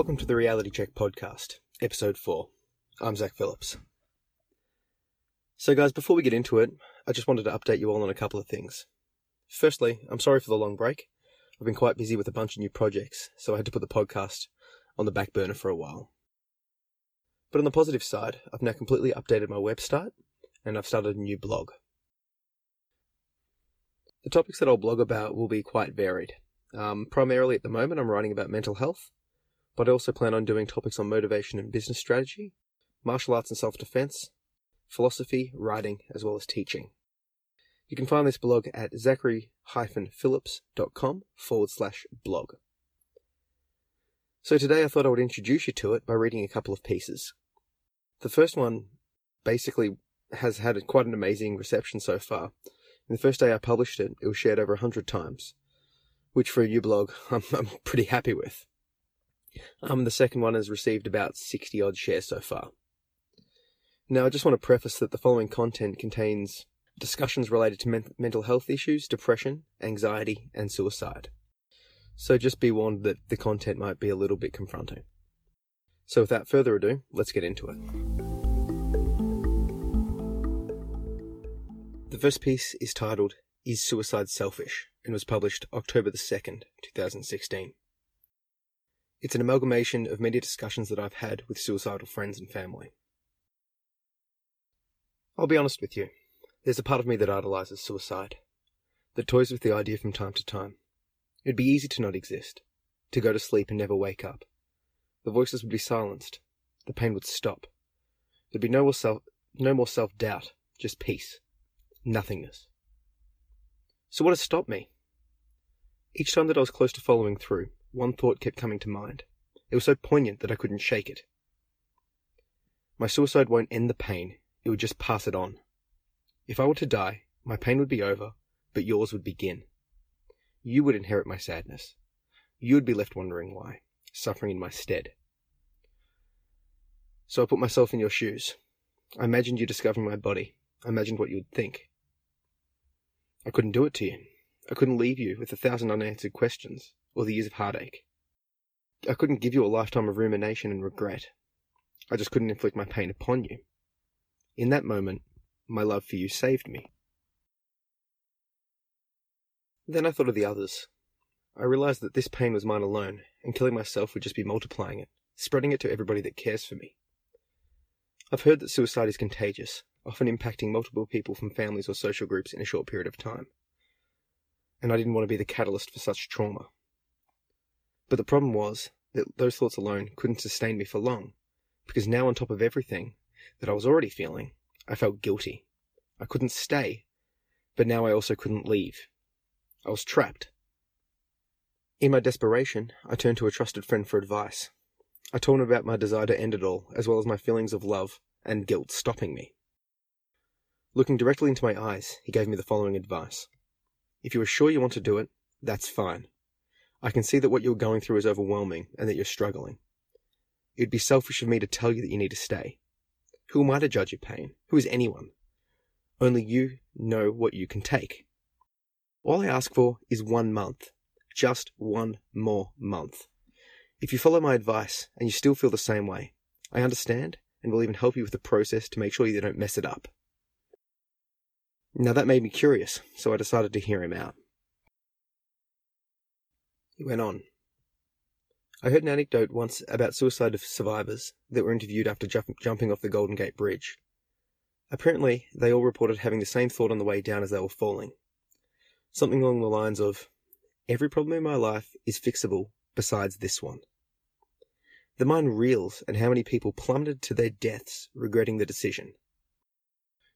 Welcome to the Reality Check podcast, episode 4. I'm Zach Phillips. So, guys, before we get into it, I just wanted to update you all on a couple of things. Firstly, I'm sorry for the long break. I've been quite busy with a bunch of new projects, so I had to put the podcast on the back burner for a while. But on the positive side, I've now completely updated my website and I've started a new blog. The topics that I'll blog about will be quite varied. Um, primarily at the moment, I'm writing about mental health, but I also plan on doing topics on motivation and business strategy, martial arts and self defense, philosophy, writing, as well as teaching. You can find this blog at zachary-phillips.com forward slash blog. So today I thought I would introduce you to it by reading a couple of pieces. The first one basically has had quite an amazing reception so far. And the first day I published it, it was shared over 100 times, which for a new blog, I'm, I'm pretty happy with. Um, the second one has received about 60 odd shares so far. Now, I just want to preface that the following content contains discussions related to men- mental health issues, depression, anxiety, and suicide. So just be warned that the content might be a little bit confronting. So without further ado, let's get into it. The first piece is titled Is Suicide Selfish and was published October the 2nd, 2016. It's an amalgamation of many discussions that I've had with suicidal friends and family. I'll be honest with you, there's a part of me that idolizes suicide, that toys with the idea from time to time. It'd be easy to not exist, to go to sleep and never wake up. The voices would be silenced, the pain would stop. There'd be no more self, no more self-doubt, just peace nothingness. So what has stopped me? Each time that I was close to following through, one thought kept coming to mind. It was so poignant that I couldn't shake it. My suicide won't end the pain, it would just pass it on. If I were to die, my pain would be over, but yours would begin. You would inherit my sadness. You would be left wondering why, suffering in my stead. So I put myself in your shoes. I imagined you discovering my body. I imagined what you would think. I couldn't do it to you. I couldn't leave you with a thousand unanswered questions or the years of heartache. I couldn't give you a lifetime of rumination and regret. I just couldn't inflict my pain upon you. In that moment, my love for you saved me. Then I thought of the others. I realized that this pain was mine alone, and killing myself would just be multiplying it, spreading it to everybody that cares for me. I've heard that suicide is contagious, often impacting multiple people from families or social groups in a short period of time. And I didn't want to be the catalyst for such trauma. But the problem was that those thoughts alone couldn't sustain me for long, because now, on top of everything that I was already feeling, I felt guilty. I couldn't stay, but now I also couldn't leave. I was trapped. In my desperation, I turned to a trusted friend for advice. I told him about my desire to end it all, as well as my feelings of love and guilt stopping me. Looking directly into my eyes, he gave me the following advice. If you are sure you want to do it, that's fine. I can see that what you're going through is overwhelming and that you're struggling. It would be selfish of me to tell you that you need to stay. Who am I to judge your pain? Who is anyone? Only you know what you can take. All I ask for is one month. Just one more month. If you follow my advice and you still feel the same way, I understand and will even help you with the process to make sure you don't mess it up. Now that made me curious, so I decided to hear him out. He went on. I heard an anecdote once about suicide of survivors that were interviewed after ju- jumping off the Golden Gate Bridge. Apparently, they all reported having the same thought on the way down as they were falling. Something along the lines of, Every problem in my life is fixable besides this one. The mind reels at how many people plummeted to their deaths regretting the decision.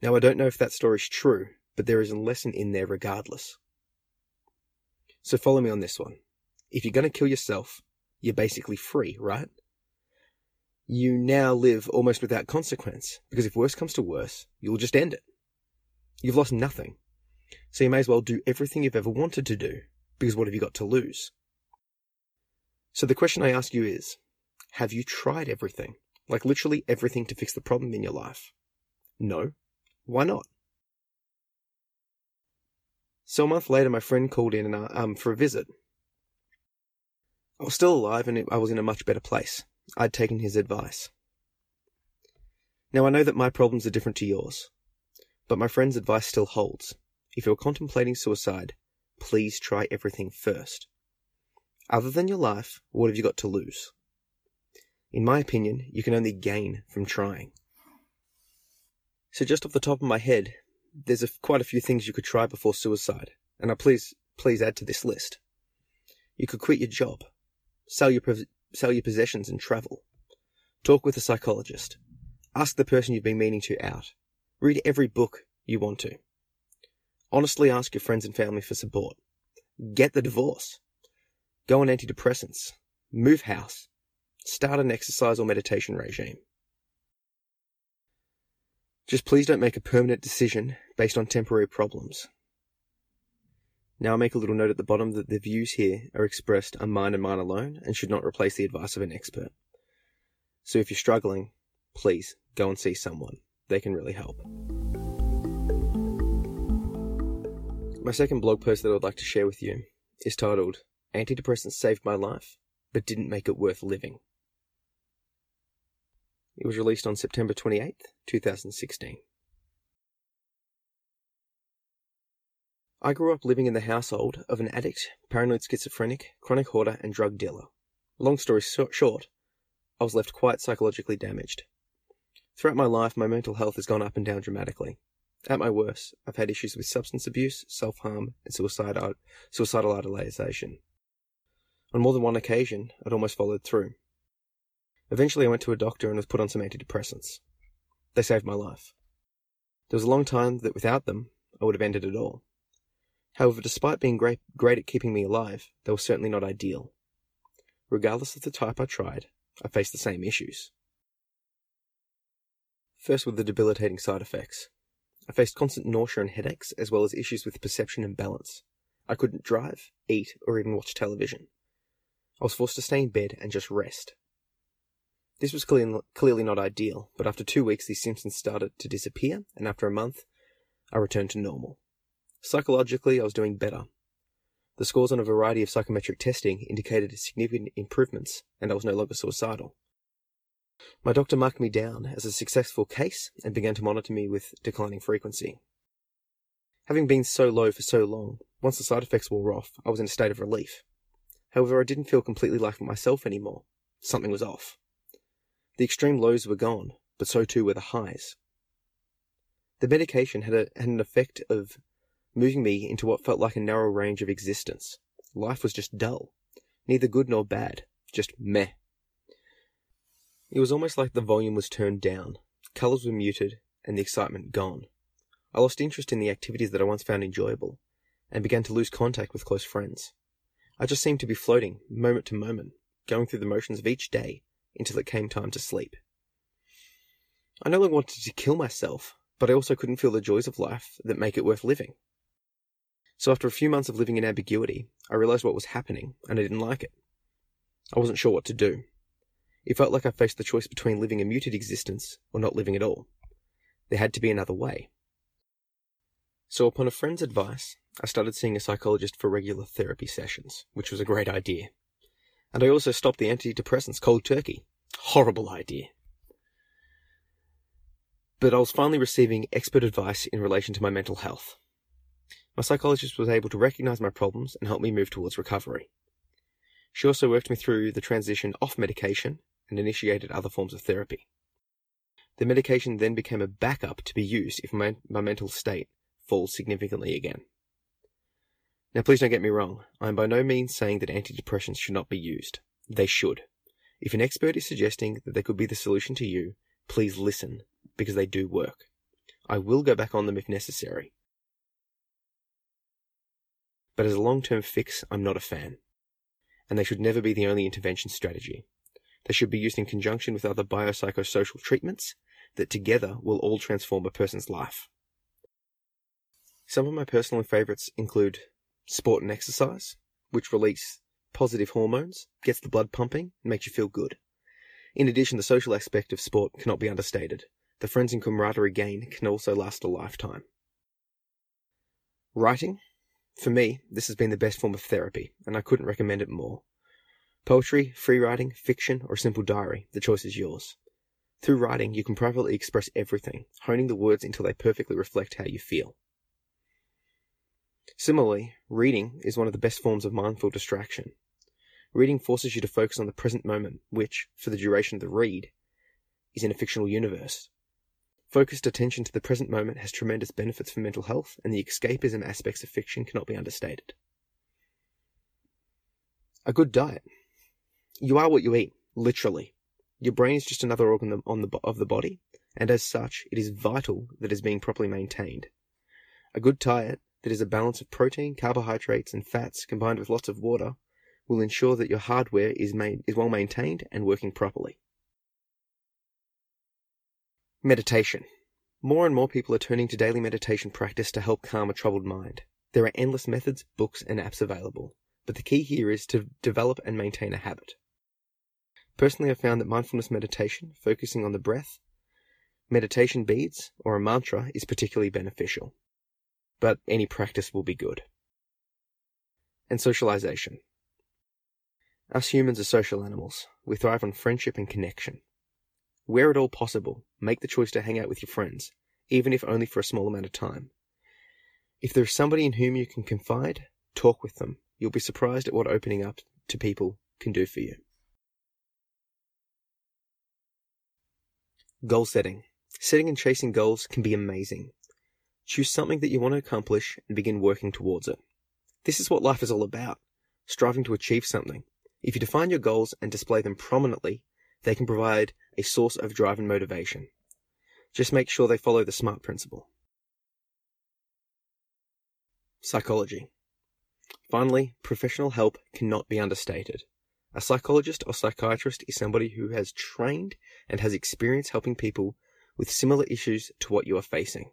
Now, I don't know if that story's true, but there is a lesson in there regardless. So follow me on this one. If you're going to kill yourself, you're basically free, right? You now live almost without consequence, because if worse comes to worse, you'll just end it. You've lost nothing. So you may as well do everything you've ever wanted to do, because what have you got to lose? So the question I ask you is, have you tried everything? Like literally everything to fix the problem in your life? No. Why not? So a month later, my friend called in and, uh, um, for a visit. I was still alive and I was in a much better place. I'd taken his advice. Now I know that my problems are different to yours, but my friend's advice still holds. If you're contemplating suicide, please try everything first. Other than your life, what have you got to lose? In my opinion, you can only gain from trying. So just off the top of my head, there's a, quite a few things you could try before suicide, and I please, please add to this list. You could quit your job, sell your, sell your possessions and travel, talk with a psychologist, ask the person you've been meaning to out, read every book you want to. Honestly ask your friends and family for support. Get the divorce. Go on antidepressants. Move house. Start an exercise or meditation regime. Just please don't make a permanent decision based on temporary problems. Now make a little note at the bottom that the views here are expressed are mine and mine alone and should not replace the advice of an expert. So if you're struggling, please go and see someone. They can really help. My second blog post that I would like to share with you is titled Antidepressants Saved My Life, but Didn't Make It Worth Living. It was released on September 28th, 2016. I grew up living in the household of an addict, paranoid schizophrenic, chronic hoarder, and drug dealer. Long story short, I was left quite psychologically damaged. Throughout my life, my mental health has gone up and down dramatically. At my worst, I've had issues with substance abuse, self harm, and suicidal, suicidal idealization. On more than one occasion, I'd almost followed through. Eventually, I went to a doctor and was put on some antidepressants. They saved my life. There was a long time that without them, I would have ended it all. However, despite being great, great at keeping me alive, they were certainly not ideal. Regardless of the type I tried, I faced the same issues. First, with the debilitating side effects. I faced constant nausea and headaches, as well as issues with perception and balance. I couldn't drive, eat, or even watch television. I was forced to stay in bed and just rest. This was clearly not ideal, but after two weeks these symptoms started to disappear, and after a month, I returned to normal. Psychologically, I was doing better. The scores on a variety of psychometric testing indicated significant improvements, and I was no longer suicidal. My doctor marked me down as a successful case and began to monitor me with declining frequency. Having been so low for so long, once the side effects wore off, I was in a state of relief. However, I didn't feel completely like myself anymore. Something was off. The extreme lows were gone, but so too were the highs. The medication had, a, had an effect of moving me into what felt like a narrow range of existence. Life was just dull. Neither good nor bad. Just meh. It was almost like the volume was turned down, colours were muted, and the excitement gone. I lost interest in the activities that I once found enjoyable, and began to lose contact with close friends. I just seemed to be floating, moment to moment, going through the motions of each day until it came time to sleep. I no longer wanted to kill myself, but I also couldn't feel the joys of life that make it worth living. So after a few months of living in ambiguity, I realized what was happening, and I didn't like it. I wasn't sure what to do. It felt like I faced the choice between living a muted existence or not living at all. There had to be another way. So, upon a friend's advice, I started seeing a psychologist for regular therapy sessions, which was a great idea. And I also stopped the antidepressants cold turkey. Horrible idea. But I was finally receiving expert advice in relation to my mental health. My psychologist was able to recognize my problems and help me move towards recovery. She also worked me through the transition off medication and initiated other forms of therapy. The medication then became a backup to be used if my, my mental state falls significantly again. Now, please don't get me wrong. I am by no means saying that antidepressants should not be used. They should. If an expert is suggesting that they could be the solution to you, please listen, because they do work. I will go back on them if necessary. But as a long term fix, I'm not a fan. And they should never be the only intervention strategy. They should be used in conjunction with other biopsychosocial treatments that together will all transform a person's life. Some of my personal favorites include sport and exercise, which release positive hormones, gets the blood pumping, and makes you feel good. In addition, the social aspect of sport cannot be understated. The friends and camaraderie gained can also last a lifetime. Writing? For me, this has been the best form of therapy, and I couldn't recommend it more. Poetry, free writing, fiction, or simple diary, the choice is yours. Through writing, you can privately express everything, honing the words until they perfectly reflect how you feel. Similarly, reading is one of the best forms of mindful distraction. Reading forces you to focus on the present moment, which, for the duration of the read, is in a fictional universe. Focused attention to the present moment has tremendous benefits for mental health, and the escapism aspects of fiction cannot be understated. A good diet. You are what you eat, literally. Your brain is just another organ of the body, and as such, it is vital that it is being properly maintained. A good diet that is a balance of protein, carbohydrates, and fats combined with lots of water will ensure that your hardware is, is well maintained and working properly. Meditation. More and more people are turning to daily meditation practice to help calm a troubled mind. There are endless methods, books, and apps available, but the key here is to develop and maintain a habit. Personally, I've found that mindfulness meditation, focusing on the breath, meditation beads, or a mantra is particularly beneficial. But any practice will be good. And socialization. Us humans are social animals. We thrive on friendship and connection. Where at all possible, make the choice to hang out with your friends, even if only for a small amount of time. If there is somebody in whom you can confide, talk with them. You'll be surprised at what opening up to people can do for you. Goal setting. Setting and chasing goals can be amazing. Choose something that you want to accomplish and begin working towards it. This is what life is all about striving to achieve something. If you define your goals and display them prominently, they can provide a source of drive and motivation. Just make sure they follow the SMART principle. Psychology. Finally, professional help cannot be understated. A psychologist or psychiatrist is somebody who has trained and has experience helping people with similar issues to what you are facing.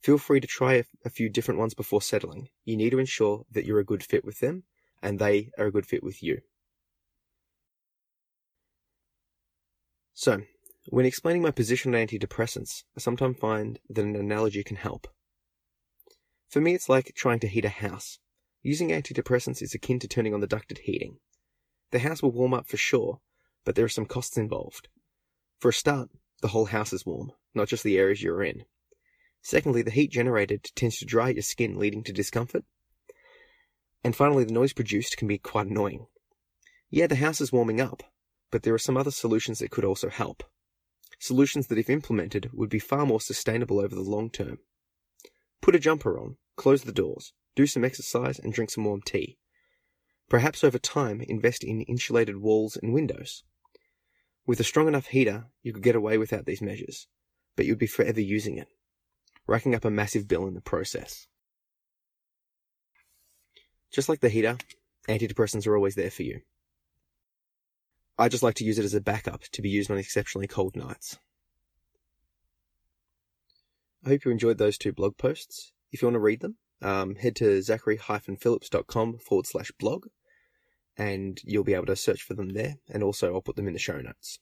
Feel free to try a, few different ones before settling. You need to ensure that you're a good fit with them and they are a good fit with you. So, when explaining my position on antidepressants, I sometimes find that an analogy can help. For me, it's like trying to heat a house. Using antidepressants is akin to turning on the ducted heating. The house will warm up for sure, but there are some costs involved. For a start, the whole house is warm, not just the areas you're in. Secondly, the heat generated tends to dry your skin, leading to discomfort. And finally, the noise produced can be quite annoying. Yeah, the house is warming up, but there are some other solutions that could also help. Solutions that, if implemented, would be far more sustainable over the long term. Put a jumper on, close the doors, do some exercise, and drink some warm tea. Perhaps over time, invest in insulated walls and windows. With a strong enough heater, you could get away without these measures, but you'd be forever using it, racking up a massive bill in the process. Just like the heater, antidepressants are always there for you. I just like to use it as a backup to be used on exceptionally cold nights. I hope you enjoyed those two blog posts. If you want to read them, um, head to zachary-phillips.com forward slash blog and you'll be able to search for them there. And also, I'll put them in the show notes.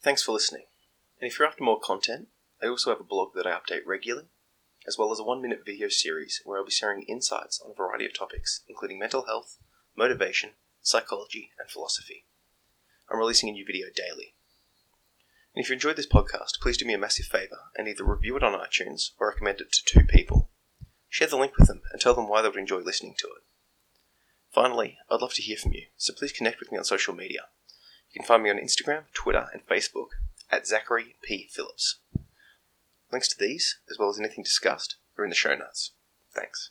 Thanks for listening. And if you're after more content, I also have a blog that I update regularly as well as a one minute video series where I'll be sharing insights on a variety of topics, including mental health, motivation, psychology, and philosophy. I'm releasing a new video daily. And if you enjoyed this podcast, please do me a massive favour and either review it on iTunes or recommend it to two people. Share the link with them and tell them why they would enjoy listening to it. Finally, I'd love to hear from you, so please connect with me on social media. You can find me on Instagram, Twitter, and Facebook at Zachary P. Phillips. Links to these, as well as anything discussed, are in the show notes. Thanks.